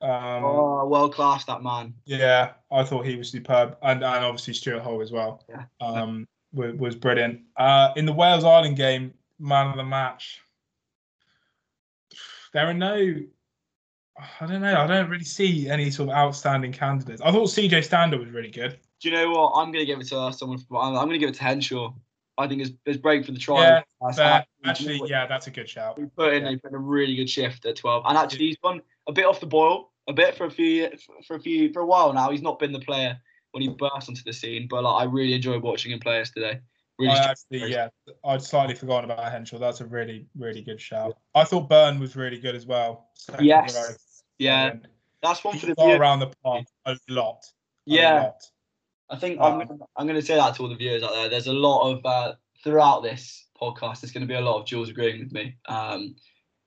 Um, oh, world class that man. Yeah, I thought he was superb, and and obviously Stuart Hall as well. Yeah. Um, was, was brilliant. Uh, in the Wales Ireland game, man of the match. There are no, I don't know. I don't really see any sort of outstanding candidates. I thought CJ Stander was really good. Do you know what? I'm going to give it to someone. I'm, I'm going to give it to Henshaw. I think his, his break for the trial. Yeah, But actually, yeah, that's a good shout. He put in, Yeah. he put in a really good shift at 12, and actually he's gone a bit off the boil, a bit for a few, for a few, for a while now. He's not been the player when he burst onto the scene, but like, I really enjoyed watching him play yesterday. Really, I actually, yeah, I'd slightly forgotten about Henshaw. That's a really, really good shout. I thought Beirne was really good as well. Second Yes. row. yeah, And that's one He for the viewers. around the park a lot. a Yeah, lot. I think Um, I'm, I'm going to say that to all the viewers out there. There's a lot of uh, throughout this podcast. There's going to be a lot of Jools agreeing with me. Um,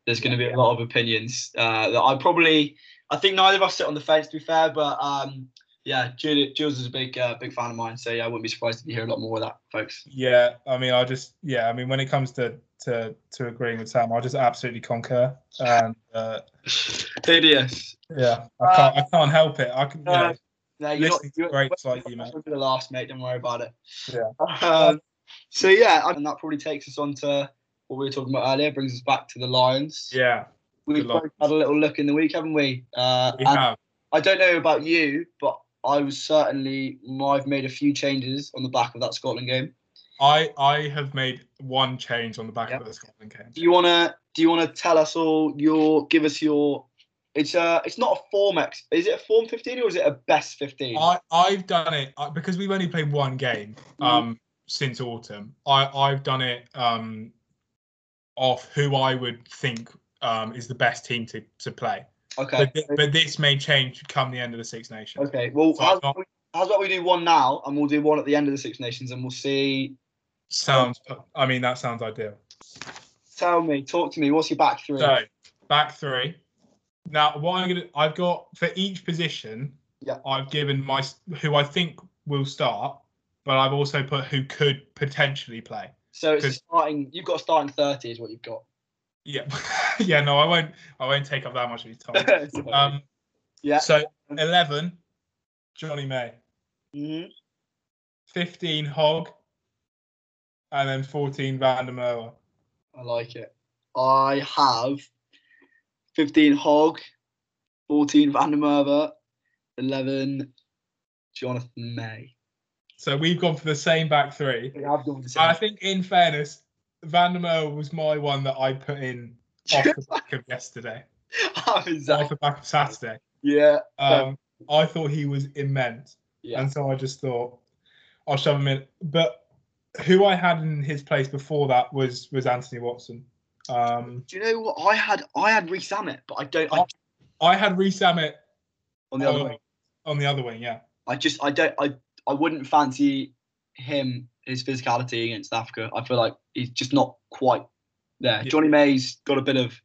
there's going to be a lot of opinions uh, that I probably. I think neither of us sit on the fence, to be fair, but um, yeah, Jools, Jools is a big, uh, big fan of mine. So yeah, I wouldn't be surprised if you hear a lot more of that, folks. Yeah, I mean, I just yeah, I mean, when it comes to to to agreeing with Sam, I just absolutely concur, and uh, Hideous. yeah, I can't I can't help it. I can, you Uh, know, No, you're not, listening to you're, greats like you, mate. You're the last, mate. Don't worry about it. Yeah. Um, so yeah, and that probably takes us on to what we were talking about earlier. Brings us back to the Lions. Yeah, We've both had a little look in the week, haven't we? Uh, we have. I don't know about you, but I was certainly I've made a few changes on the back of that Scotland game. I I have made one change on the back Yep. of the Scotland game. Do you wanna do you wanna tell us all your give us your it's a it's not a form X is it a form 15 or is it a best 15? I I've done it uh, because we've only played one game Mhm. um since autumn. I I've done it um off who I would think um is the best team to to play. Okay. But, but this may change come the end of the Six Nations. Okay. Well So how's, I've we, how's about we do one now and we'll do one at the end of the Six Nations and we'll see Sounds. I mean, that sounds ideal. tell me, talk to me, what's your back three? So back three. Now, what I'm gonna, I've got for each position. Yeah. I've given my who I think will start, but I've also put who could potentially play. So it's starting you've got a starting 30 is what you've got. Yeah, yeah. No, I won't. I won't take up that much of your time. Um. yeah. So eleven, Johnny May. Mhm. Fifteen, Hogg. And then fourteen, Van der Merwe. I like it. I have 15 Hogg, 14 Van der Merwe, 11 Jonathan May. So we've gone for the same back three. I've gone for the I think, in fairness, Van der Merwe was my one that I put in off the back of yesterday, off exactly. the back of Saturday. Yeah. Um, I thought he was immense, Yeah. and so I just thought I'll shove him in. But who I had in his place before that was was Anthony Watson. Um, Do you know what I had? I had Rees-Zammit, but I don't. I, I had Rees-Zammit on the other on, way, on the other wing. Yeah, I just I don't I I wouldn't fancy him his physicality against Africa. I feel like he's just not quite there. Yeah. Johnny May's got a bit of.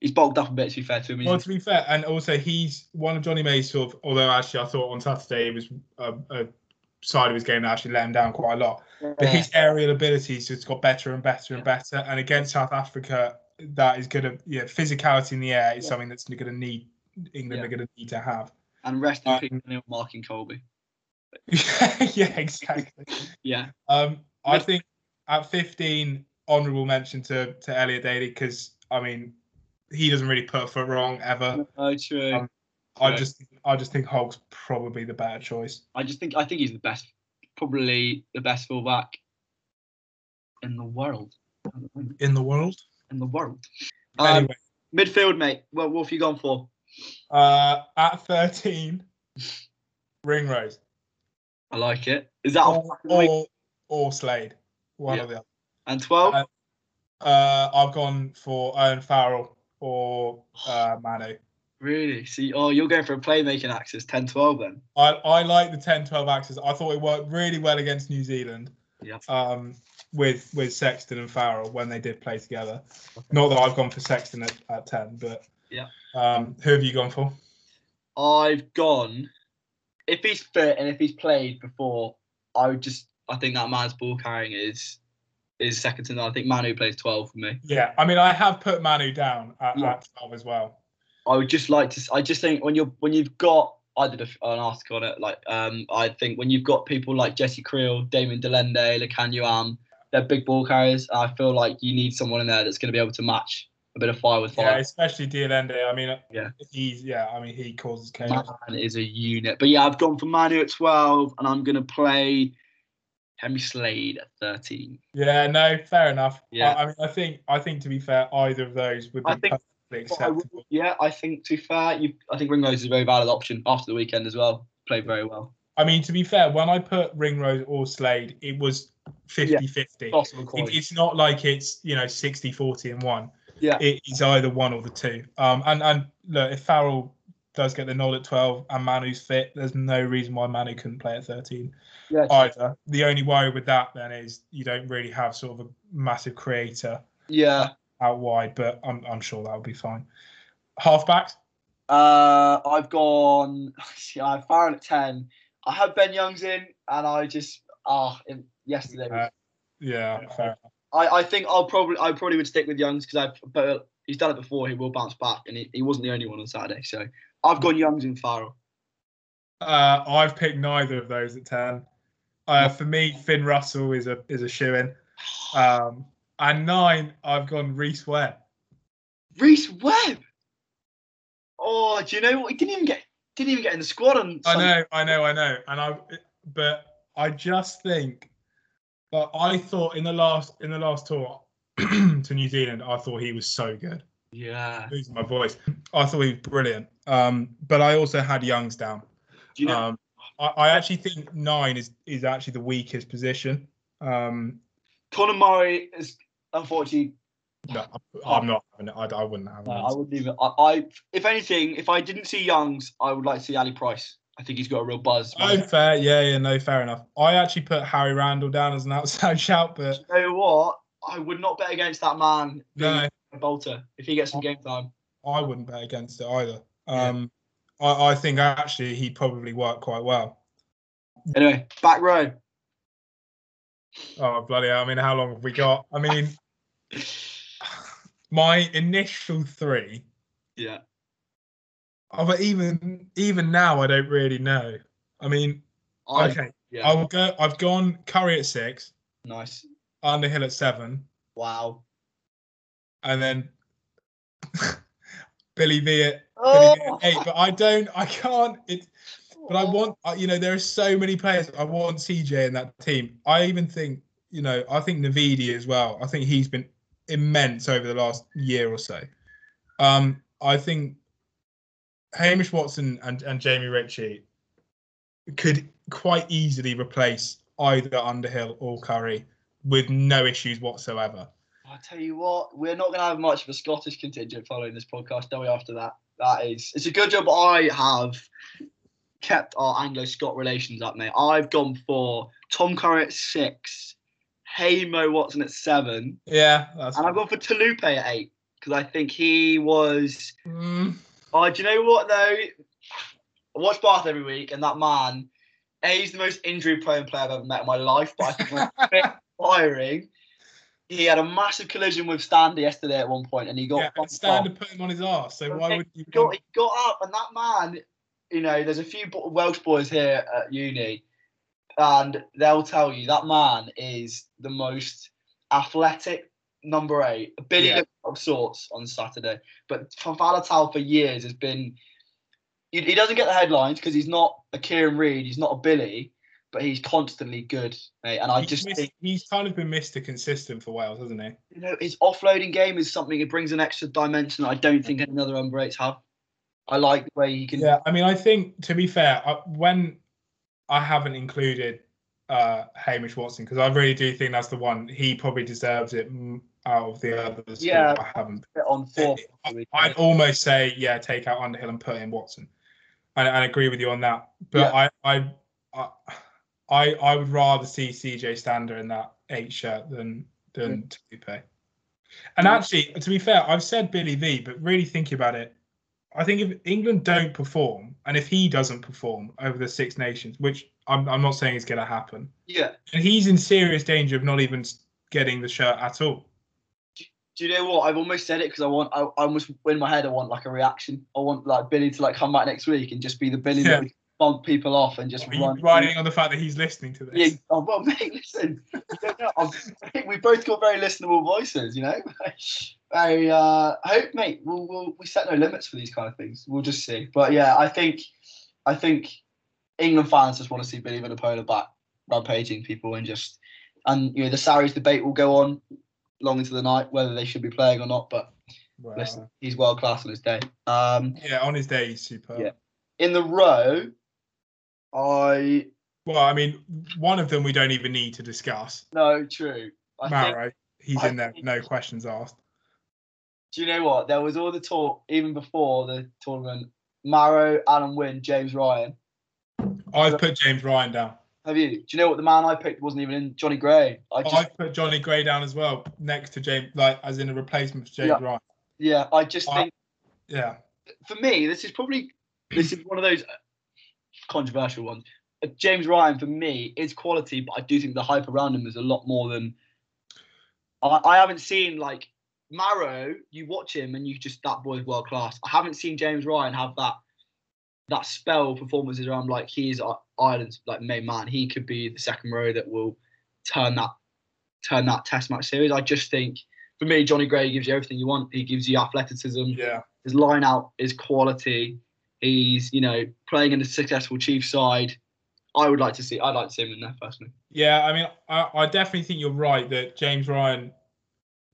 He's bulked up a bit. To be fair to him, Well, to be fair, and also he's one of Johnny May's sort of. Although actually, I thought on Saturday it was a, a side of his game that actually let him down quite a lot. But his aerial abilities just got better and better and better. And against South Africa, that is going to yeah, physicality in the air is Yeah. something that's going to need England Yeah. are going to need to have. and rest in Uh, peace, Neil Marking Kolbe. yeah, exactly. Yeah. Um, I think at 15, honourable mention to to Elliot Daly because I mean he doesn't really put a foot wrong ever. Oh, true. Um, I just I just think Hulk's probably the better choice. I just think I think he's the best, probably the best fullback in the world. In the world. In the world. Um, Anyway, midfield, mate. Well, what have you gone for? uh, at 13, Ringrose. I like it. Is that or, off the week? or, or Slade, one Yeah. or the other. and twelve? uh, Uh, I've gone for Owen Farrell or uh, Manu. really? See, oh, you're going for a playmaking axis, 10-12 then. I, I like the 10-12 axis. I thought it worked really well against New Zealand. Yeah. Um, with with Sexton and Farrell when they did play together. Not that I've gone for Sexton at, at 10, but Yeah. Um, who have you gone for? I've gone. If he's fit and if he's played before, I would just. I think that man's ball carrying is is second to none. I think Manu plays twelve for me. Yeah, I mean I have put Manu down at, Yeah. at 12 as well. I would just like to. I just think when you're when you've got. I did a, an article on it. Like, um, I think when you've got people like Jesse Kriel, Damon Delende, Lukhanyo Am, they're big ball carriers. I feel like you need someone in there that's going to be able to match a bit of fire with fire. Yeah, especially de Allende. I mean, Yeah. he's yeah. I mean, he causes chaos. Man is a unit. But yeah, I've gone for Manu at 12, and I'm to play Henry Slade at 13. Yeah, no, fair enough. Yeah. I, I mean, I think I think to be fair, either of those would be I think- perfectly But I acceptable. yeah, I think to be fair, you, I think Ringrose is a very valid option after the weekend as well. Played very well. I mean, to be fair, when I put Ringrose or Slade, it was 50-50. Possible It, it's not like it's you know 60-40 and one. Yeah. It is either one or the two. Um, and and look, if Farrell does get the nod at twelve and Manu's fit, there's no reason why Manu couldn't play at thirteen yeah, either. The only worry with that then is you don't really have sort of a massive creator yeah. out wide, but I'm I'm sure that'll be fine. Halfbacks. Uh, I've gone. See, I have Farrell at 10. I have Ben Youngs in, and I just ah in yesterday. Uh, yeah, fair enough. I, I think I'll probably I probably would stick with Youngs because I've but he's done it before. He will bounce back, and he, he wasn't the only one on Saturday. So I've gone Youngs and Farrell. Uh, I've picked neither of those at ten. Uh, for me, Finn Russell is a is a shoe in. Um, and nine, I've gone Rhys Webb. Rhys Webb. Oh, do you know what? He didn't even get didn't even get in the squad. On I know, I know, I know, and I, but I just think, but I thought in the last in the last tour to New Zealand, I thought he was so good. Yeah. Losing my voice, I thought he was brilliant. Um, but I also had Youngs down. Do you know? Um, I, I actually think nine is is actually the weakest position. Um, Conor Murray is unfortunately. no, I'm not having it. I, I wouldn't have No. I wouldn't even. I, I, if anything, if I didn't see Youngs, I would like to see Ali Price. I think he's got a real buzz. Oh, fair. Yeah, yeah, no, fair enough. I actually put Harry Randall down as an outside shout, but you know what? I would not bet against that man. no, bolter if he gets some game time. I wouldn't bet against it either. Um, I, I think actually he probably worked quite well. Anyway, back row. Oh bloody! hell, I mean, how long have we got? I mean, my initial three. Yeah. Oh, but even even now, I don't really know. I mean, I, okay, Yeah. I'll go. I've gone Curry at six, Nice. Underhill at seven, Wow. and then Billy V at, Oh! Billy V at eight. But I don't. I can't. It. But I want. You know, there are so many players. I want CJ in that team. I even think. You know, I think Navidi as well. I think he's been immense over the last year or so. Um, I think Hamish Watson and, and Jamie Ritchie could quite easily replace either Underhill or Curry with no issues whatsoever. I tell you what, we're not going to have much of a Scottish contingent following this podcast, are we? After that, that is, it's a good job I have kept our Anglo-Scot relations up, mate. I've gone for Tom Curry at six, Hamo Watson at seven, Yeah, that's. and I've gone for Taulupe at eight because I think he was. Mm, Oh, do you know what though? I watch Bath every week, and that man, A, he's the most injury-prone player I've ever met in my life, but I think he's firing. He had a massive collision with Standy yesterday at one point, and he got yeah, and stand to put him on his arse. So why would you? He got, he got up, and that man, you know, there's a few Welsh boys here at uni, and they'll tell you that man is the most athletic number eight. Billy Yeah. of sorts on Saturday, but for Faletau for years has been. He, he doesn't get the headlines because he's not a Kieran Read, he's not a Billy, but he's constantly good, mate. And I he's, just missed- think he's kind of been Mr. Consistent for Wales, hasn't he? you know his offloading game is something. It brings an extra dimension I don't think any other number eights have. I like the way he can. Yeah, I mean, I think to be fair, I, when I haven't included uh, Hamish Watson because I really do think that's the one he probably deserves it out of the others. Yeah. I haven't. on four. I- I'd almost say yeah, take out Underhill and put in Watson, and I agree with you on that. But I, I, I, I, I would rather see CJ Stander in that eight shirt than than Tupe. And Yeah. actually, to be fair, I've said Billy V, but really thinking about it, I think if England don't perform, and if he doesn't perform over the Six Nations, which I'm, I'm not saying is going to happen, yeah. and he's in serious danger of not even getting the shirt at all. Do you know what? I've almost said it because I want. I, I almost in my head. I want like a reaction. I want like Billy to like come back next week and just be the Billy Yeah. that would bump people off and just Are you run. riding on the fact that he's listening to this? Yeah. Oh, well, mate, listen. I think we both got very listenable voices. You know. I uh, hope, mate. We'll, we'll we set no limits for these kind of things. We'll just see. But yeah, I think, I think England fans just want to see Billy Vunipola back, rampaging people and just, and you know the Sarries debate will go on long into the night whether they should be playing or not. But Wow. listen, he's world class on his day. Um, Yeah, on his day, he's superb. Yeah. in the row, I Well, I mean, one of them we don't even need to discuss. no true. I think Maro, he's I in there, think- no questions asked. Do you know what? There was all the talk even before the tournament. Maro, Alun Wyn, James Ryan. I've put James Ryan down. Have you? Do you know what the man I picked wasn't even in? Johnny Gray. I just, I've put Johnny Gray down as well, next to James, like as in a replacement for James Yeah. Ryan. yeah, I just I- think Yeah, for me, this is probably this is one of those controversial ones. Uh, James Ryan for me is quality, but I do think the hype around him is a lot more than. I, I haven't seen like Maro. You watch him and you just that boy's world class. I haven't seen James Ryan have that that spell performances around like he's Ireland's like main man. He could be the second row that will turn that turn that Test match series. I just think for me, Johnny Gray gives you everything you want. He gives you athleticism yeah. his line out is quality. He's you know playing in a successful Chiefs side. I would like to see. I'd like to see him in there personally. Yeah, I mean, I, I definitely think you're right that James Ryan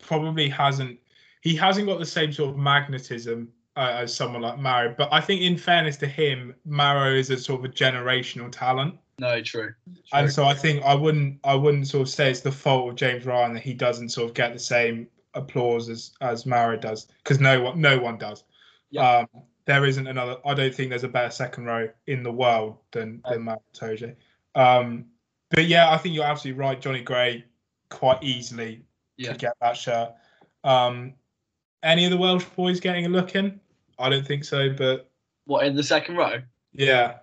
probably hasn't. He hasn't got the same sort of magnetism uh, as someone like Maro. But I think, in fairness to him, Maro is a sort of a generational talent. No, true. true. And so I think I wouldn't I wouldn't sort of say it's the fault of James Ryan that he doesn't sort of get the same applause as as Maro does because no one no one does. Yeah. Um, there isn't another. I don't think there's a better second row in the world than than Maro Itoje. Um, but yeah, I think you're absolutely right. Johnny Gray quite easily yeah. could get that shirt. Um, any of the Welsh boys getting a look in? I don't think so, but what in the second row? Yeah.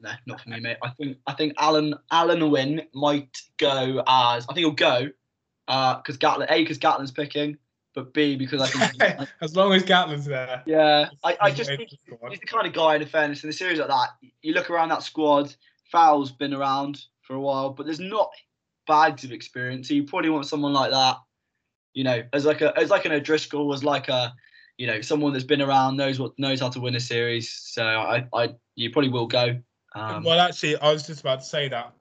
No, not for me, mate. I think I think Alun Alun Wyn might go as I think he'll go because uh, Gatland A because Gatland's picking, but B because I think as long as Gatland's there. Yeah, I, I just think he's the kind of guy. In fairness, in a series like that, you look around that squad. Farrell's been around for a while, but there's not bags of experience. So you probably want someone like that, you know, as like a as like an O'Driscoll, as like a you know someone that's been around, knows what knows how to win a series. So I I you probably will go. Um, well, actually, I was just about to say that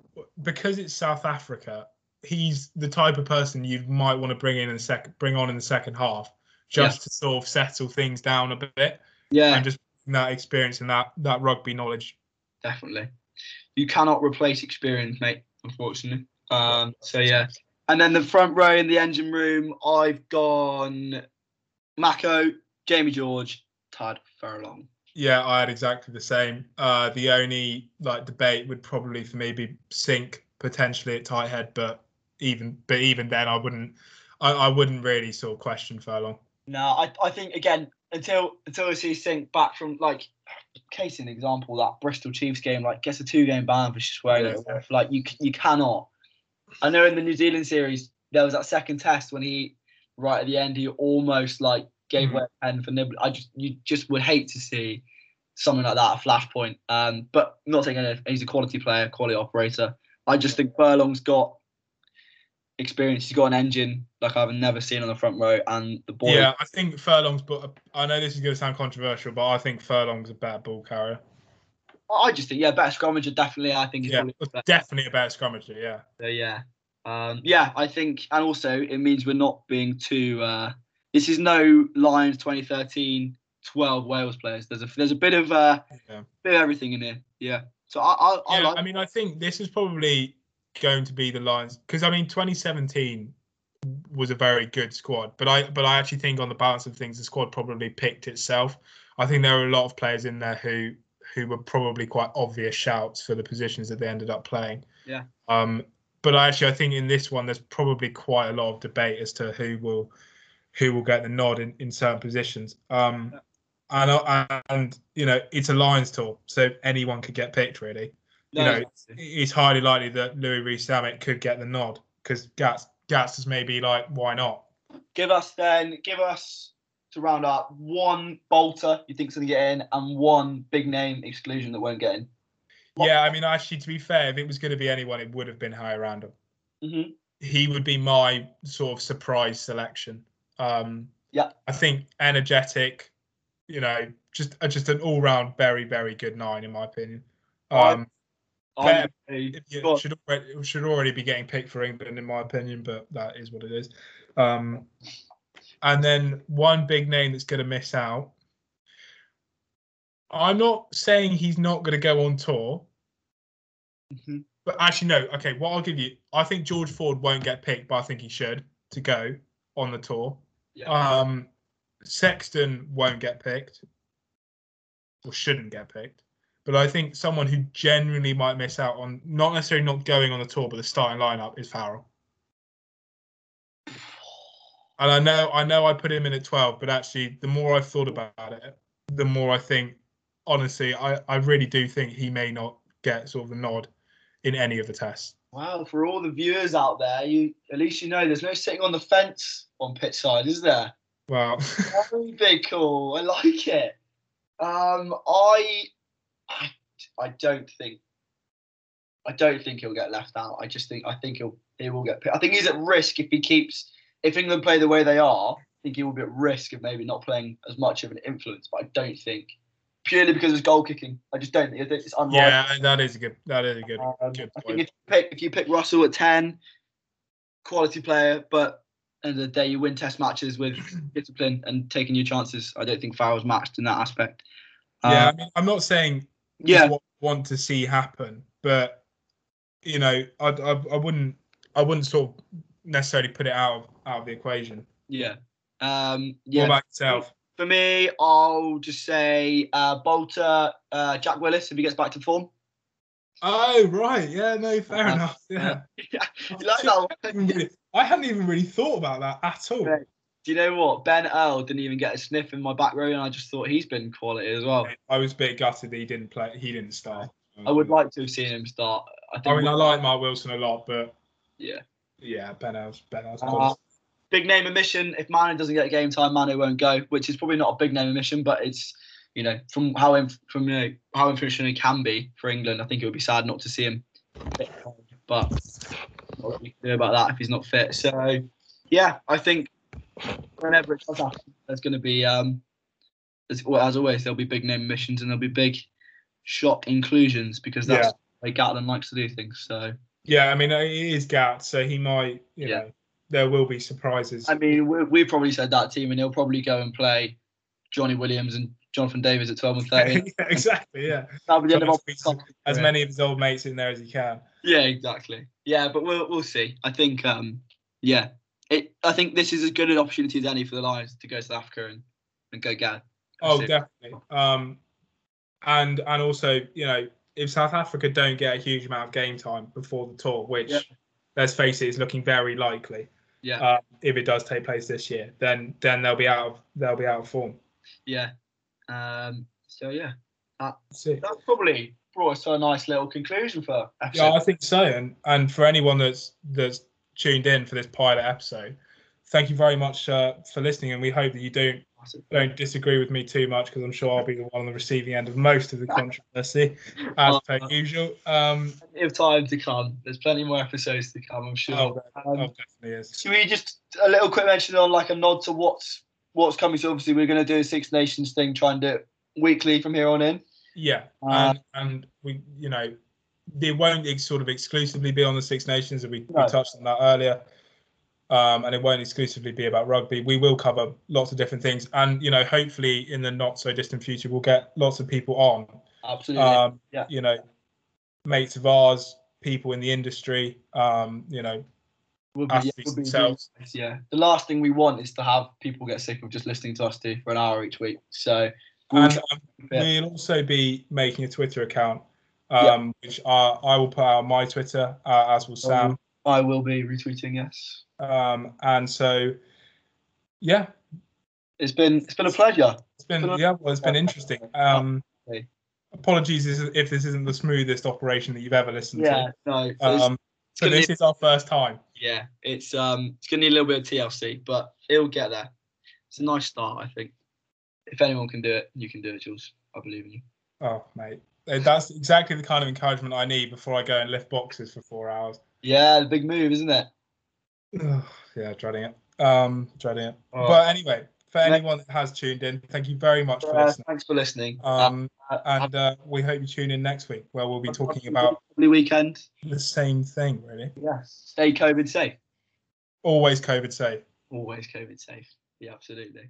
because it's South Africa, he's the type of person you might want to bring in and second bring on in the second half just yeah. to sort of settle things down a bit. Yeah. And just that experience and that that rugby knowledge. Definitely. You cannot replace experience, mate, unfortunately. Um so yeah. And then the front row in the engine room, I've gone Mako, Jamie George, Tadhg Furlong. Yeah, I had exactly the same. Uh, the only like debate would probably for me be Sink potentially at tight head, but even but even then I wouldn't I, I wouldn't really sort of question Furlong. No, I, I think again until until we see Sink back from like case in example that Bristol Chiefs game like gets a two game ban for swearing yeah. it like you you cannot. I know in the New Zealand series there was that second test when he right at the end he almost like gave mm-hmm. away a pen for Nibble. I just you just would hate to see something like that a flashpoint. Um, but not saying anything. He's a quality player, quality operator. I just think Furlong's got experience. He's got an engine like I've never seen on the front row, and the ball. Yeah, I think Furlong's. But I know this is going to sound controversial, but I think Furlong's a better ball carrier. I just think yeah, better scrummager definitely. I think yeah, definitely a better scrummager. Yeah. So yeah, um, yeah, I think, and also it means we're not being too. Uh, this is no Lions 2013 12 Wales players. There's a there's a bit of uh, yeah. bit of everything in here. Yeah. So I I, I, like I mean I think this is probably going to be the Lions because I mean 2017 was a very good squad, but I but I actually think on the balance of things the squad probably picked itself. I think there were a lot of players in there who who were probably quite obvious shouts for the positions that they ended up playing. Yeah. Um, but actually, I think in this one there's probably quite a lot of debate as to who will who will get the nod in, in certain positions. Um, and and you know it's a Lions tour, so anyone could get picked really. No, you know, it's, it's highly likely that Louis Rees-Zammit could get the nod because Gats Gats is maybe like, why not? Give us then, give us to round up one bolter you think's going to get in, and one big name exclusion that won't get in. Yeah, I mean, actually, to be fair, if it was going to be anyone, it would have been Harry Randall. Mm-hmm. He would be my sort of surprise selection. Um, yeah, I think energetic, you know, just uh, just an all round very very good nine in my opinion. Um, better, should already, should already be getting picked for England in my opinion, but that is what it is. Um, and then one big name that's going to miss out. I'm not saying he's not going to go on tour. Mm-hmm. But actually, no. Okay, what I'll give you, I think George Ford won't get picked, but I think he should to go on the tour. Yeah. Um, Sexton won't get picked or shouldn't get picked. But I think someone who genuinely might miss out on not necessarily not going on the tour, but the starting lineup is Farrell. And I know I know I put him in at 12, but actually the more I've thought about it, the more I think honestly, I, I really do think he may not get sort of a nod in any of the tests. Wow, for all the viewers out there, you at least you know there's no sitting on the fence on Pitchside, is there? Wow. Very big cool. I like it. Um, I, I, I don't think, I don't think he'll get left out. I just think, I think he'll, he will get. I think he's at risk if he keeps, if England play the way they are. I think he will be at risk of maybe not playing as much of an influence. But I don't think purely because it's goal kicking. I just don't think it's unlikely. Yeah, that is a good. That is a good. Um, good I think if you pick if you pick Russell at ten, quality player, but end of the day you win test matches with discipline and taking your chances. I don't think Farrell's matched in that aspect. yeah, I Um, mean, I'm not saying yeah, what I want to see happen, but you know, I, I I wouldn't I wouldn't sort of necessarily put it out of out of the equation. yeah, um, yeah. What about yourself? For me, I'll just say uh, Bolter, uh, Jack Willis if he gets back to form. Oh right, yeah, no, fair Uh, enough. Yeah, yeah, like that I hadn't even really thought about that at all. Right. Do you know what? Ben Earl didn't even get a sniff in my back row, and I just thought he's been quality as well. I was a bit gutted that he didn't play. He didn't start. I would like to have seen him start. I think. I mean, I like Mark Wilson a lot, but Yeah. yeah, Ben Ells, Ben Ells. Uh, big name omission. If Manu doesn't get game time, Manu won't go, which is probably not a big name omission, but it's you know from how inf- from you know how influential he can be for England. I think it would be sad not to see him. But what we can do about that if he's not fit. So yeah, I think whenever it does happen, there's going to be um, as, well, as always there'll be big name omissions and there'll be big shock inclusions because that's Yeah. the way Gatland likes to do things. So yeah, I mean, it is Gat, so he might. You Yeah. know, there will be surprises. I mean, we, we probably said that team, and he'll probably go and play Johnny Williams and Jonathan Davies at 12 and 13. yeah, exactly. Yeah, That'll be the end of As career. many of his old mates in there as he can. Yeah, exactly. Yeah, but we'll we'll see. I think, um, yeah, it. I think this is as good an opportunity as any for the Lions to go to South Africa and, and go Gad. Oh, it. definitely. Um, and and also, you know, if South Africa don't get a huge amount of game time before the tour, which Yeah. let's face it, is looking very likely. Yeah, Uh, if it does take place this year, then then they'll be out of they'll be out of form. yeah. Um, so yeah, That's it. that's probably brought us to a nice little conclusion for episode. Yeah, I think so. And and for anyone that's that's tuned in for this pilot episode, thank you very much uh, for listening. And we hope that you don't don't disagree with me too much because I'm sure I'll be the one on the receiving end of most of the controversy, as per Uh, usual. Um, Plenty of time to come. There's plenty more episodes to come. I'm sure. oh, Um, oh, definitely is. Should we just a little quick mention on like a nod to what's what's coming? So obviously we're going to do a Six Nations thing, try and do it weekly from here on in. Yeah, Uh, and, and we, you know, they won't sort of exclusively be on the Six Nations. We, No. we touched on that earlier, um, and it won't exclusively be about rugby. We will cover lots of different things, and you know, hopefully in the not so distant future, we'll get lots of people on. Absolutely. Um, Yeah. You know, mates of ours, people in the industry. Um, you know, athletes would themselves. nice, yeah. The last thing we want is to have people get sick of just listening to us do for an hour each week. So we'll and um, and keep it- we'll also be making a Twitter account, Yeah. um, which I, I will put out on my Twitter, uh, as will Sam. I will be retweeting. Yes, Um, and so, yeah, it's been it's been a pleasure. it's been Can I- yeah, well, it's been interesting. Um, apologies if this isn't the smoothest operation that you've ever listened Yeah, no, to. it's, Um, so this is our first time. yeah, it's um it's gonna need a little bit of TLC, but it'll get there. It's a nice start, I think. If anyone can do it, you can do it, Jools. I believe in you. Oh, mate, Uh, that's exactly the kind of encouragement I need before I go and lift boxes for four hours. Yeah, the big move, isn't it? Ugh, yeah, dreading it. Um, dreading it. All But anyway, for anyone that has tuned in, thank you very much for Uh, listening. thanks for listening. Um, Uh, and uh, we hope you tune in next week, where we'll be talking about the weekend. the same thing, really. Yes. Stay COVID safe. Always COVID safe. Always COVID safe. Yeah, absolutely.